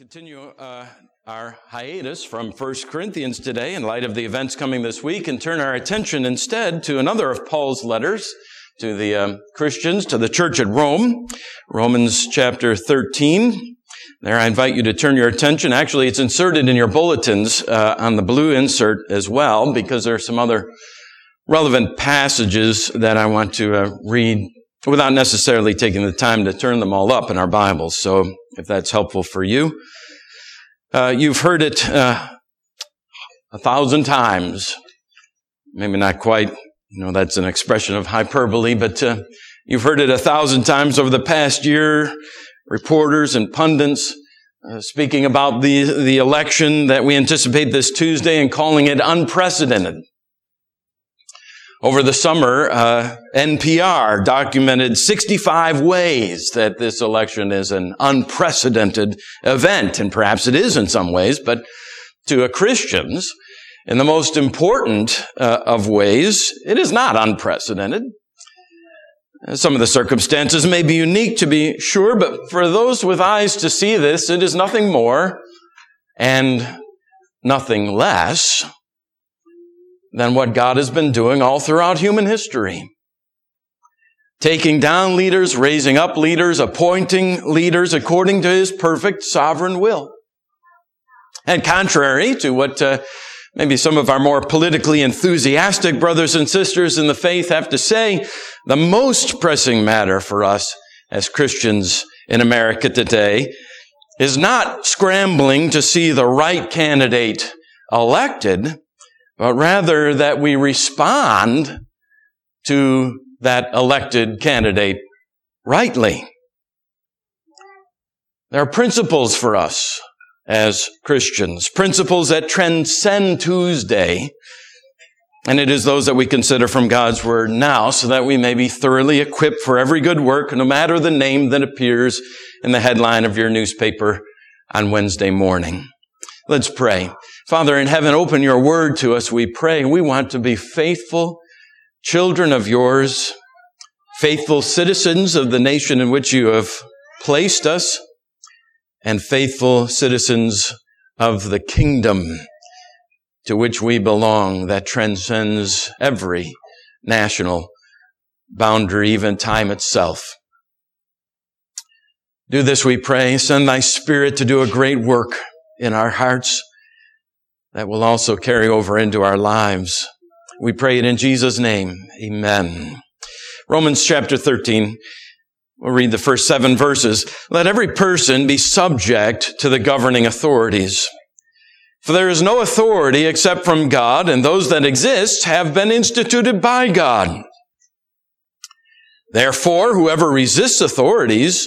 continue uh, our hiatus from 1 Corinthians today in light of the events coming this week and turn our attention instead to another of Paul's letters to the um, Christians, to the church at Rome, Romans chapter 13. There I invite you to turn your attention. Actually, it's inserted in your bulletins uh, on the blue insert as well because there are some other relevant passages that I want to uh, read without necessarily taking the time to turn them all up in our Bibles. So if that's helpful for you, uh, you've heard it uh, a thousand times. Maybe not quite. You know, that's an expression of hyperbole, but uh, you've heard it a thousand times over the past year. Reporters and pundits uh, speaking about the the election that we anticipate this Tuesday and calling it unprecedented. Over the summer, uh, NPR documented 65 ways that this election is an unprecedented event, and perhaps it is in some ways, but to Christians, in the most important uh, of ways, it is not unprecedented. Some of the circumstances may be unique to be sure, but for those with eyes to see this, it is nothing more and nothing less than what God has been doing all throughout human history. Taking down leaders, raising up leaders, appointing leaders according to his perfect sovereign will. And contrary to what uh, maybe some of our more politically enthusiastic brothers and sisters in the faith have to say, the most pressing matter for us as Christians in America today is not scrambling to see the right candidate elected, but rather that we respond to that elected candidate rightly. There are principles for us as Christians, principles that transcend Tuesday, and it is those that we consider from God's Word now so that we may be thoroughly equipped for every good work, no matter the name that appears in the headline of your newspaper on Wednesday morning. Let's pray. Father in heaven, open your word to us, we pray. We want to be faithful children of yours, faithful citizens of the nation in which you have placed us, and faithful citizens of the kingdom to which we belong that transcends every national boundary, even time itself. Do this, we pray. Send thy spirit to do a great work in our hearts that will also carry over into our lives. We pray it in Jesus' name. Amen. Romans chapter 13. We'll read the first seven verses. Let every person be subject to the governing authorities. For there is no authority except from God, and those that exist have been instituted by God. Therefore, whoever resists authorities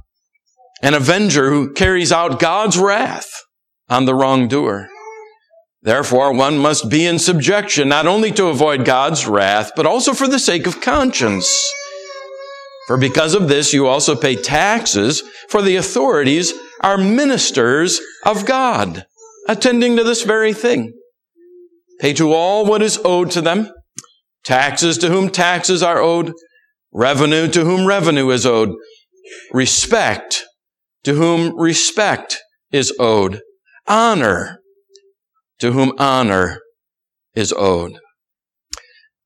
an avenger who carries out God's wrath on the wrongdoer. Therefore, one must be in subjection, not only to avoid God's wrath, but also for the sake of conscience. For because of this, you also pay taxes, for the authorities are ministers of God, attending to this very thing. Pay to all what is owed to them, taxes to whom taxes are owed, revenue to whom revenue is owed, respect to whom respect is owed, honor to whom honor is owed.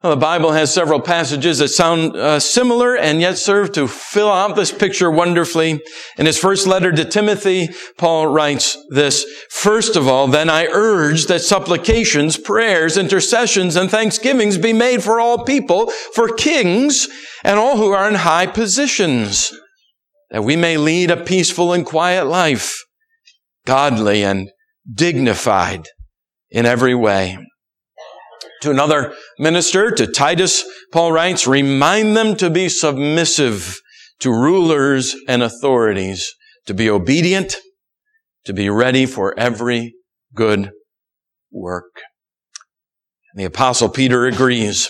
Well, the Bible has several passages that sound uh, similar and yet serve to fill out this picture wonderfully. In his first letter to Timothy, Paul writes this, First of all, then I urge that supplications, prayers, intercessions, and thanksgivings be made for all people, for kings, and all who are in high positions, that we may lead a peaceful and quiet life, godly and dignified in every way. To another minister, to Titus, Paul writes, remind them to be submissive to rulers and authorities, to be obedient, to be ready for every good work. And the apostle Peter agrees.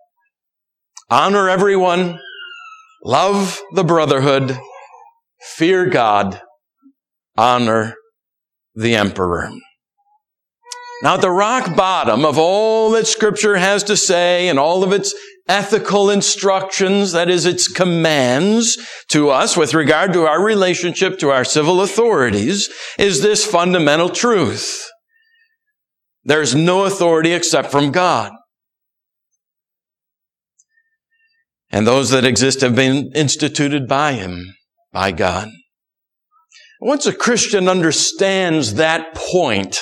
Honor everyone, love the brotherhood, fear God, honor the emperor. Now, at the rock bottom of all that scripture has to say and all of its ethical instructions, that is, its commands to us with regard to our relationship to our civil authorities, is this fundamental truth. There's no authority except from God. And those that exist have been instituted by Him, by God. Once a Christian understands that point,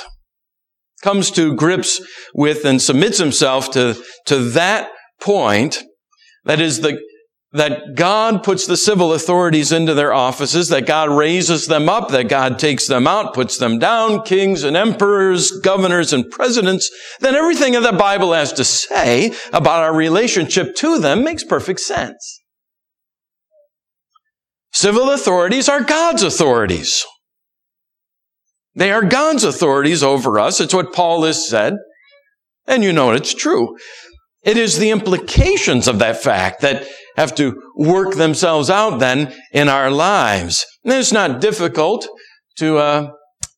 comes to grips with and submits himself to, to that point, that is the, that God puts the civil authorities into their offices, that God raises them up, that God takes them out, puts them down, kings and emperors, governors and presidents, then everything that the Bible has to say about our relationship to them makes perfect sense. Civil authorities are God's authorities. They are God's authorities over us. It's what Paul has said. And you know it's true. It is the implications of that fact that have to work themselves out then in our lives. And it's not difficult to, uh,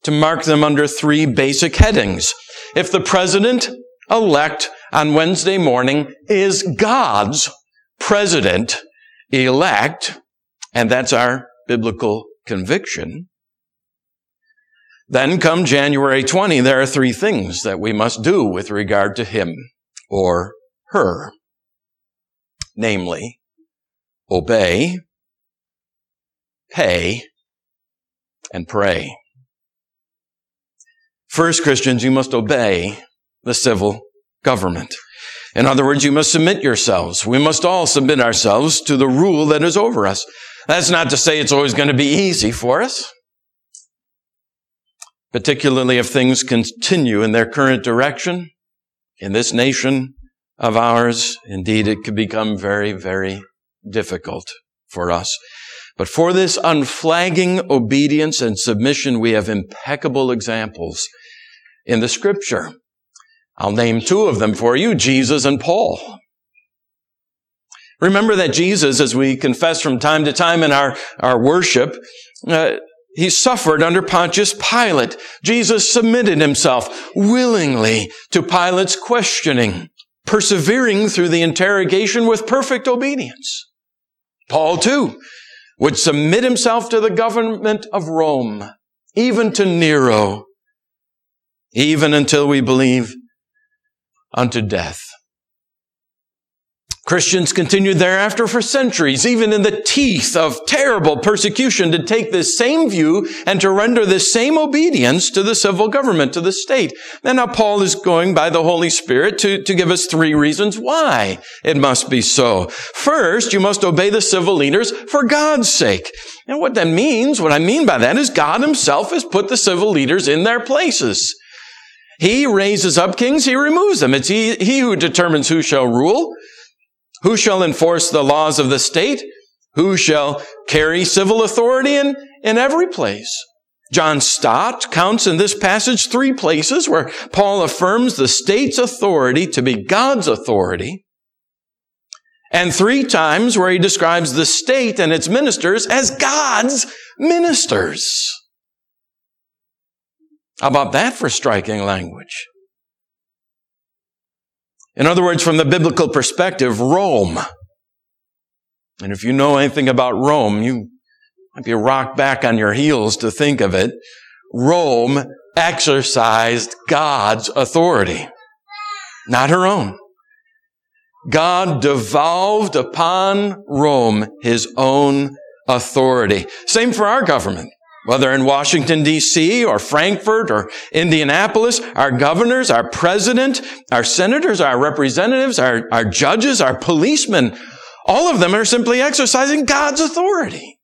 to mark them under three basic headings. If the president elect on Wednesday morning is God's president elect, and that's our biblical conviction. Then come January 20, there are three things that we must do with regard to him or her. Namely, obey, pay, and pray. First, Christians, you must obey the civil government. In other words, you must submit yourselves. We must all submit ourselves to the rule that is over us. That's not to say it's always going to be easy for us, particularly if things continue in their current direction in this nation of ours. Indeed, it could become very, very difficult for us. But for this unflagging obedience and submission, we have impeccable examples in the scripture. I'll name two of them for you, Jesus and Paul. Remember that Jesus, as we confess from time to time in our, our worship, uh, he suffered under Pontius Pilate. Jesus submitted himself willingly to Pilate's questioning, persevering through the interrogation with perfect obedience. Paul too would submit himself to the government of Rome, even to Nero, even until we believe unto death. Christians continued thereafter for centuries, even in the teeth of terrible persecution, to take this same view and to render this same obedience to the civil government, to the state. And now Paul is going by the Holy Spirit to, to give us three reasons why it must be so. First, you must obey the civil leaders for God's sake. And what that means, what I mean by that is God himself has put the civil leaders in their places. He raises up kings, he removes them. It's he, he who determines who shall rule. Who shall enforce the laws of the state? Who shall carry civil authority in, in every place? John Stott counts in this passage three places where Paul affirms the state's authority to be God's authority, and three times where he describes the state and its ministers as God's ministers. How about that for striking language? In other words, from the biblical perspective, Rome. And if you know anything about Rome, you might be rocked back on your heels to think of it. Rome exercised God's authority, not her own. God devolved upon Rome his own authority. Same for our government. Whether in Washington DC or Frankfort or Indianapolis, our governors, our president, our senators, our representatives, our, our judges, our policemen, all of them are simply exercising God's authority.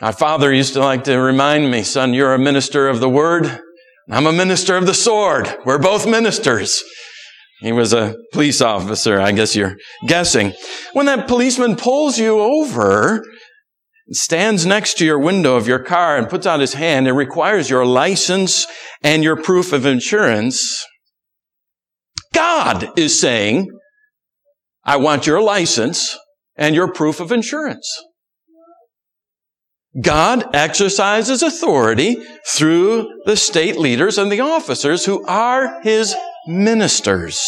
My father used to like to remind me, son, you're a minister of the word. I'm a minister of the sword. We're both ministers. He was a police officer, I guess you're guessing. When that policeman pulls you over, stands next to your window of your car and puts out his hand and requires your license and your proof of insurance, God is saying, I want your license and your proof of insurance. God exercises authority through the state leaders and the officers who are his ministers.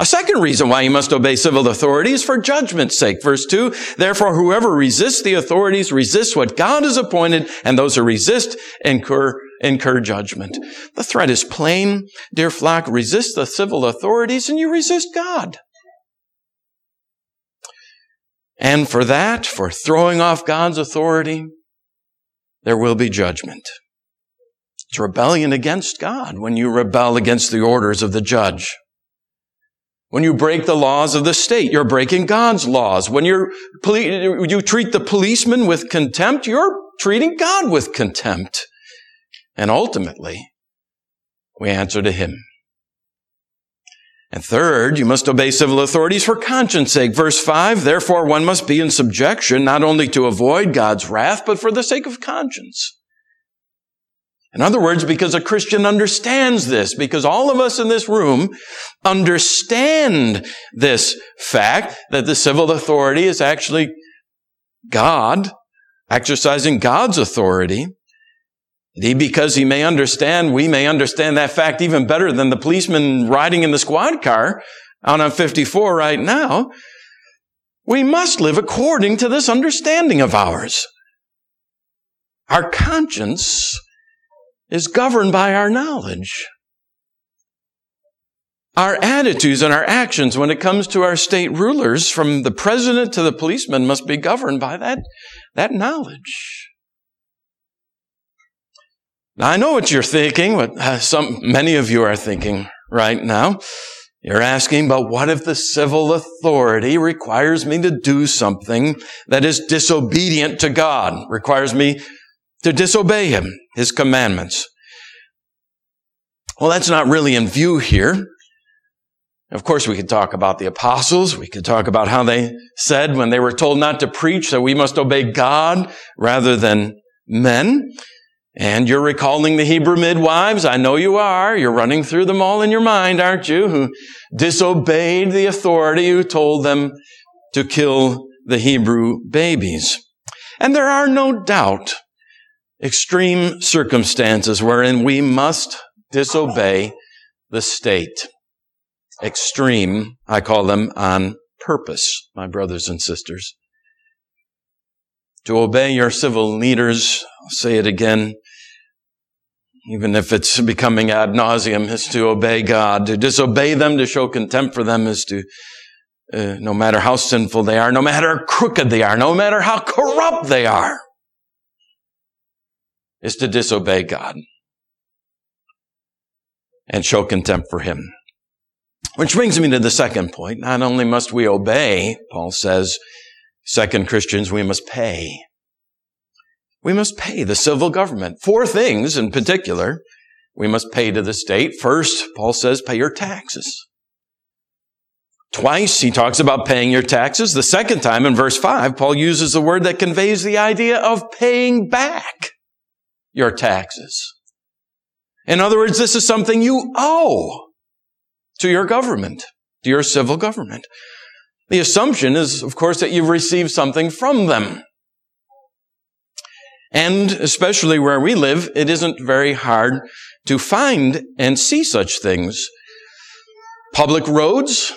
A second reason why you must obey civil authority is for judgment's sake. Verse 2, therefore whoever resists the authorities resists what God has appointed, and those who resist incur, incur judgment. The threat is plain. Dear flock, resist the civil authorities and you resist God. And for that, for throwing off God's authority, there will be judgment. It's rebellion against God when you rebel against the orders of the judge. When you break the laws of the state, you're breaking God's laws. When you're, you treat the policeman with contempt, you're treating God with contempt. And ultimately, we answer to Him. And third, you must obey civil authorities for conscience sake. Verse 5, therefore one must be in subjection not only to avoid God's wrath, but for the sake of conscience. In other words, because a Christian understands this, because all of us in this room understand this fact that the civil authority is actually God, exercising God's authority. He, because he may understand, we may understand that fact even better than the policeman riding in the squad car out on 54 right now. We must live according to this understanding of ours. Our conscience is governed by our knowledge. Our attitudes and our actions when it comes to our state rulers, from the president to the policeman, must be governed by that, that knowledge. Now, I know what you're thinking, what uh, some, many of you are thinking right now. You're asking, but what if the civil authority requires me to do something that is disobedient to God, requires me to disobey Him, His commandments. Well, that's not really in view here. Of course, we could talk about the apostles. We could talk about how they said when they were told not to preach that we must obey God rather than men. And you're recalling the Hebrew midwives. I know you are. You're running through them all in your mind, aren't you? Who disobeyed the authority who told them to kill the Hebrew babies. And there are no doubt extreme circumstances wherein we must disobey the state. Extreme, I call them on purpose, my brothers and sisters. To obey your civil leaders, I'll say it again, even if it's becoming ad nauseum, is to obey God. To disobey them, to show contempt for them is to, uh, no matter how sinful they are, no matter how crooked they are, no matter how corrupt they are, is to disobey God and show contempt for Him. Which brings me to the second point. Not only must we obey, Paul says, second Christians, we must pay. We must pay the civil government. Four things in particular we must pay to the state. First, Paul says, pay your taxes. Twice he talks about paying your taxes. The second time in verse 5, Paul uses the word that conveys the idea of paying back your taxes. In other words, this is something you owe to your government, to your civil government. The assumption is, of course, that you've received something from them. And especially where we live, it isn't very hard to find and see such things. Public roads,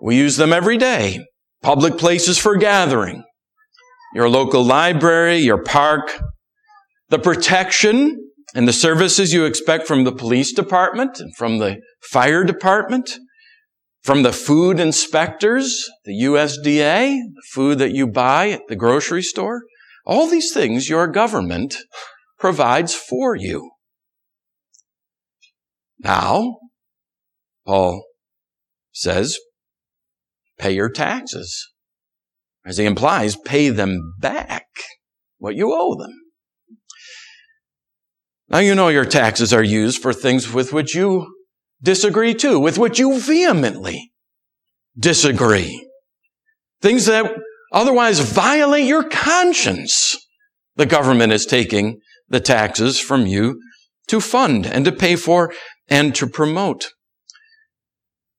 we use them every day. Public places for gathering. Your local library, your park, the protection and the services you expect from the police department and from the fire department, from the food inspectors, the USDA, the food that you buy at the grocery store. All these things your government provides for you. Now, Paul says, pay your taxes. As he implies, pay them back what you owe them. Now you know your taxes are used for things with which you disagree too, with which you vehemently disagree. Things that otherwise violate your conscience. The government is taking the taxes from you to fund and to pay for and to promote.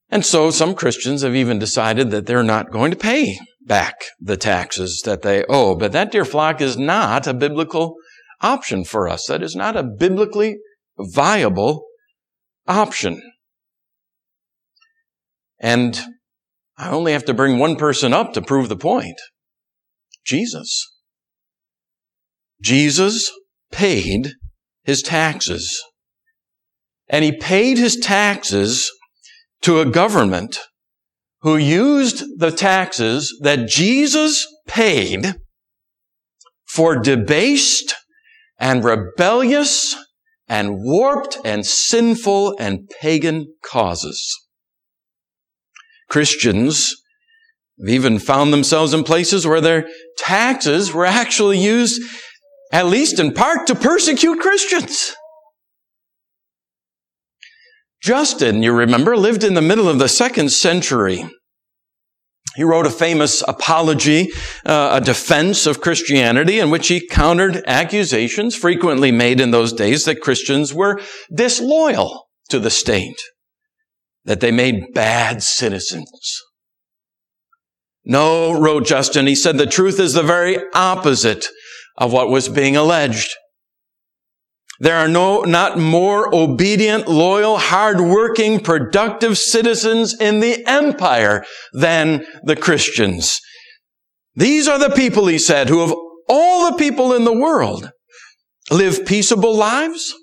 And so some Christians have even decided that they're not going to pay back the taxes that they owe. But that, dear flock, is not a biblical option for us. That is not a biblically viable option. And I only have to bring one person up to prove the point. Jesus. Jesus paid his taxes. And he paid his taxes to a government who used the taxes that Jesus paid for debased and rebellious and warped and sinful and pagan causes. Christians have even found themselves in places where their taxes were actually used, at least in part, to persecute Christians. Justin, you remember, lived in the middle of the second century. He wrote a famous apology, uh, a defense of Christianity in which he countered accusations frequently made in those days that Christians were disloyal to the state, that they made bad citizens. No, wrote Justin, he said the truth is the very opposite of what was being alleged. There are no, not more obedient, loyal, hardworking, productive citizens in the empire than the Christians. These are the people, he said, who of all the people in the world live peaceable lives,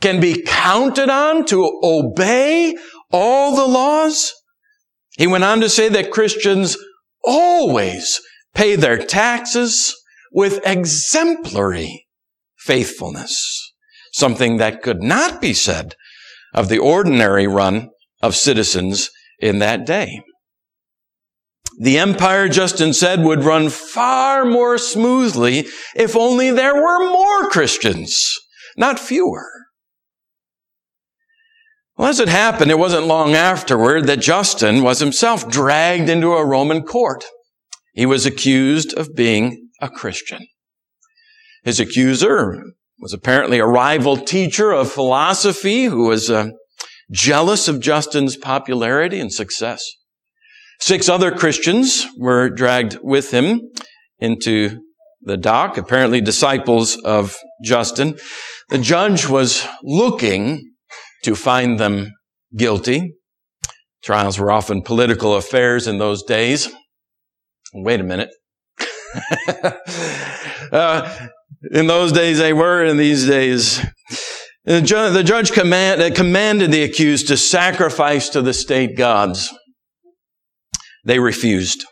can be counted on to obey all the laws. He went on to say that Christians always pay their taxes with exemplary faithfulness. Something that could not be said of the ordinary run of citizens in that day. The empire, Justin said, would run far more smoothly if only there were more Christians, not fewer. Well, as it happened, it wasn't long afterward that Justin was himself dragged into a Roman court. He was accused of being a Christian. His accuser was apparently a rival teacher of philosophy who was uh, jealous of Justin's popularity and success. Six other Christians were dragged with him into the dock, apparently disciples of Justin. The judge was looking to find them guilty. Trials were often political affairs in those days. Wait a minute. uh, in those days they were, in these days. The judge, the judge command, uh, commanded the accused to sacrifice to the state gods. They refused.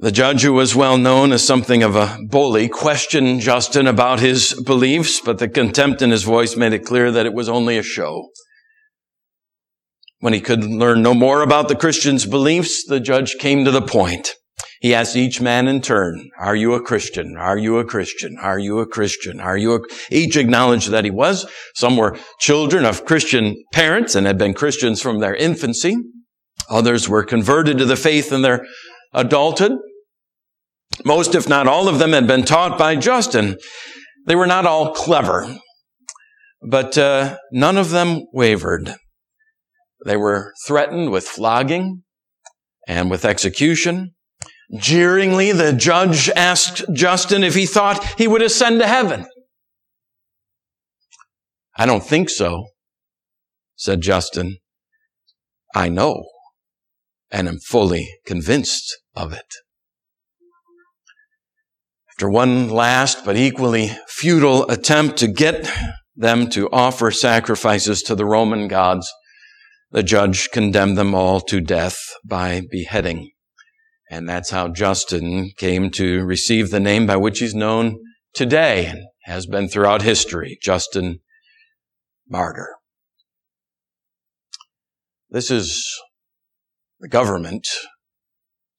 The judge, who was well known as something of a bully, questioned Justin about his beliefs, but the contempt in his voice made it clear that it was only a show. When he could learn no more about the Christian's beliefs, the judge came to the point. He asked each man in turn, are you a Christian? Are you a Christian? Are you a Christian? Are you a... Each acknowledged that he was. Some were children of Christian parents and had been Christians from their infancy. Others were converted to the faith in their adulthood. Most, if not all of them, had been taught by Justin. They were not all clever, but uh, none of them wavered. They were threatened with flogging and with execution. Jeeringly, the judge asked Justin if he thought he would ascend to heaven. I don't think so, said Justin. I know and am fully convinced of it. After one last but equally futile attempt to get them to offer sacrifices to the Roman gods, the judge condemned them all to death by beheading. And that's how Justin came to receive the name by which he's known today and has been throughout history, Justin Martyr. This is the government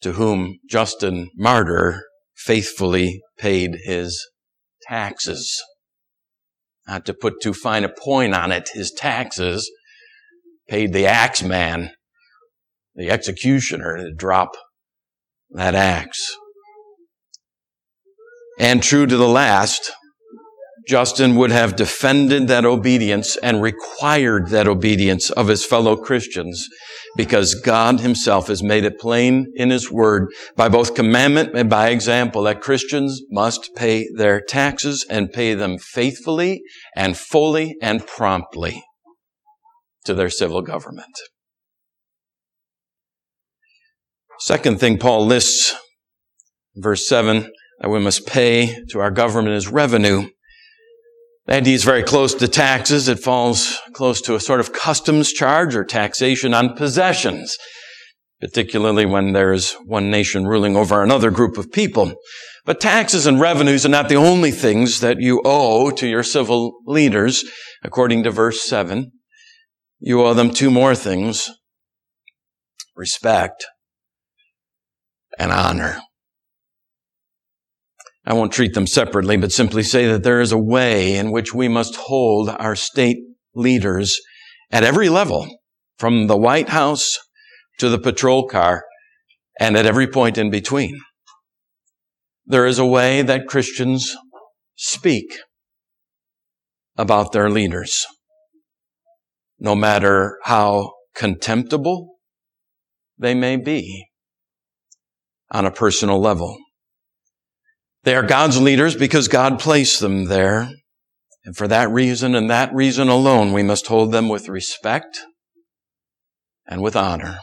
to whom Justin Martyr faithfully paid his taxes. Not to put too fine a point on it, his taxes paid the axe man, the executioner, to drop that axe. And true to the last, Justin would have defended that obedience and required that obedience of his fellow Christians because God himself has made it plain in his word by both commandment and by example that Christians must pay their taxes and pay them faithfully and fully and promptly to their civil government. Second thing Paul lists, verse 7, that we must pay to our government is revenue. The idea is very close to taxes. It falls close to a sort of customs charge or taxation on possessions, particularly when there's one nation ruling over another group of people. But taxes and revenues are not the only things that you owe to your civil leaders, according to verse 7. You owe them two more things. Respect and honor. I won't treat them separately, but simply say that there is a way in which we must hold our state leaders at every level, from the White House to the patrol car and at every point in between. There is a way that Christians speak about their leaders, no matter how contemptible they may be on a personal level. They are God's leaders because God placed them there. And for that reason and that reason alone, we must hold them with respect and with honor.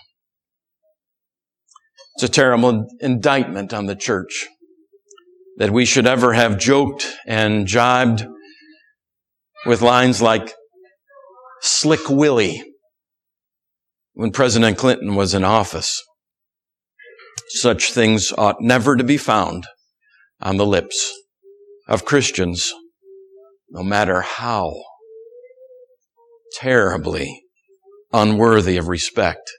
It's a terrible indictment on the church that we should ever have joked and jibed with lines like Slick Willie when President Clinton was in office. Such things ought never to be found on the lips of Christians, no matter how terribly unworthy of respect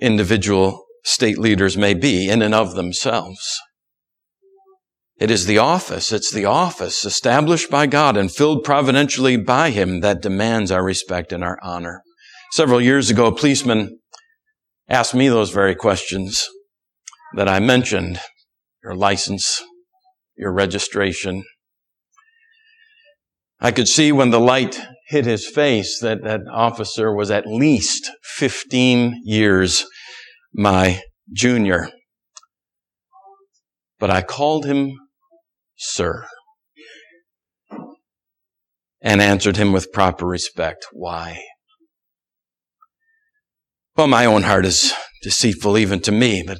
individual state leaders may be in and of themselves. It is the office, it's the office established by God and filled providentially by Him that demands our respect and our honor. Several years ago, a policeman asked me those very questions that I mentioned. Your license, your registration. I could see when the light hit his face that that officer was at least 15 years my junior. But I called him sir and answered him with proper respect. Why? Well, my own heart is deceitful even to me, but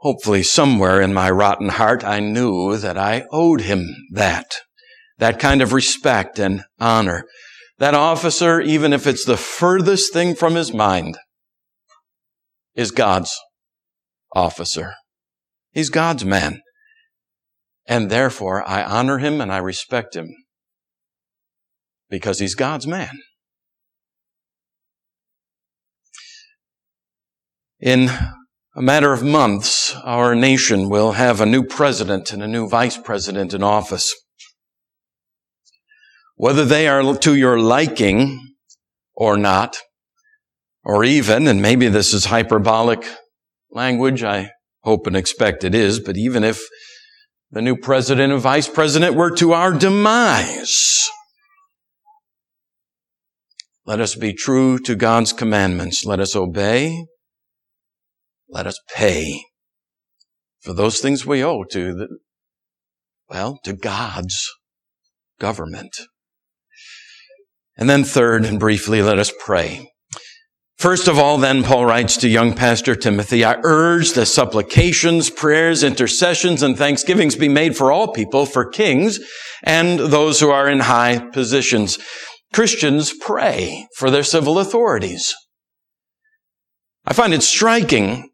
Hopefully somewhere in my rotten heart, I knew that I owed him that. That kind of respect and honor. That officer, even if it's the furthest thing from his mind, is God's officer. He's God's man. And therefore, I honor him and I respect him because he's God's man. In a matter of months, our nation will have a new president and a new vice president in office. Whether they are to your liking or not, or even, and maybe this is hyperbolic language, I hope and expect it is, but even if the new president and vice president were to our demise, let us be true to God's commandments. Let us obey let us pay for those things we owe to the, well, to God's government. And then third and briefly, let us pray. First of all, then, Paul writes to young pastor Timothy, I urge that supplications, prayers, intercessions, and thanksgivings be made for all people, for kings and those who are in high positions. Christians pray for their civil authorities. I find it striking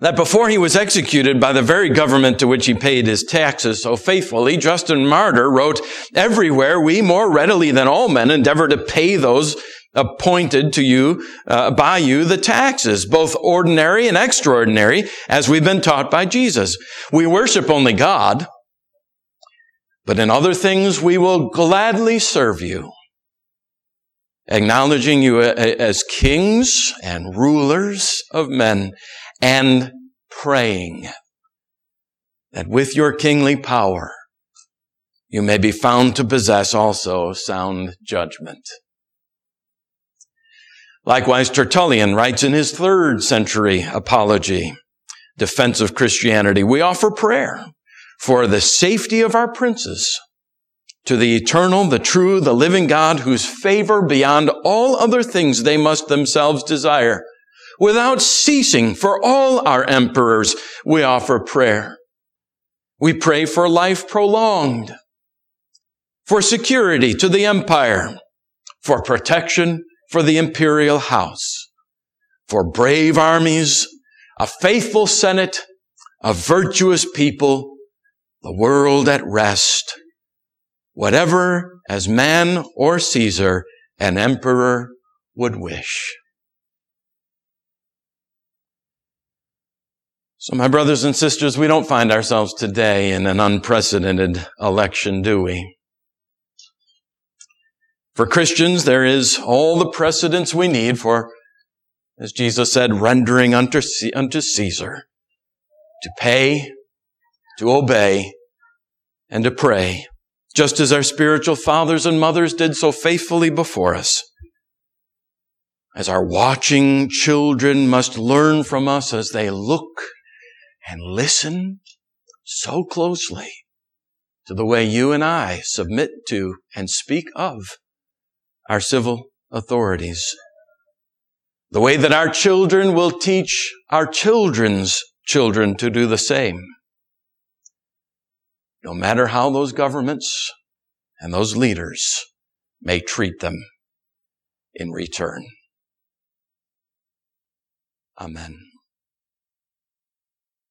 that before he was executed by the very government to which he paid his taxes so faithfully, Justin Martyr wrote, Everywhere we more readily than all men endeavor to pay those appointed to you, uh, by you, the taxes, both ordinary and extraordinary, as we've been taught by Jesus. We worship only God, but in other things we will gladly serve you, acknowledging you as kings and rulers of men and praying that with your kingly power you may be found to possess also sound judgment. Likewise, Tertullian writes in his third century apology, defense of Christianity, we offer prayer for the safety of our princes to the eternal, the true, the living God whose favor beyond all other things they must themselves desire Without ceasing for all our emperors, we offer prayer. We pray for life prolonged, for security to the empire, for protection for the imperial house, for brave armies, a faithful senate, a virtuous people, the world at rest, whatever as man or Caesar an emperor would wish. So my brothers and sisters, we don't find ourselves today in an unprecedented election, do we? For Christians, there is all the precedence we need for, as Jesus said, rendering unto, Caesar, to pay, to obey, and to pray, just as our spiritual fathers and mothers did so faithfully before us. As our watching children must learn from us as they look and listen so closely to the way you and I submit to and speak of our civil authorities. The way that our children will teach our children's children to do the same. No matter how those governments and those leaders may treat them in return. Amen.